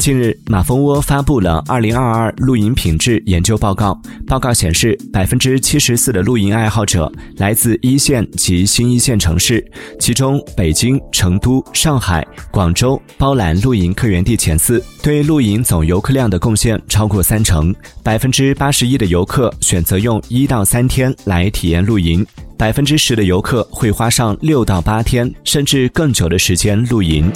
近日马蜂窝发布了二零二二露营品质研究报告报告显示百分之七十四的露营爱好者来自一线及新一线城市其中北京成都上海广州包揽露营客源地前四对露营总游客量的贡献超过三成百分之八十一的游客选择用一到三天来体验露营百分之十的游客会花上六到八天甚至更久的时间露营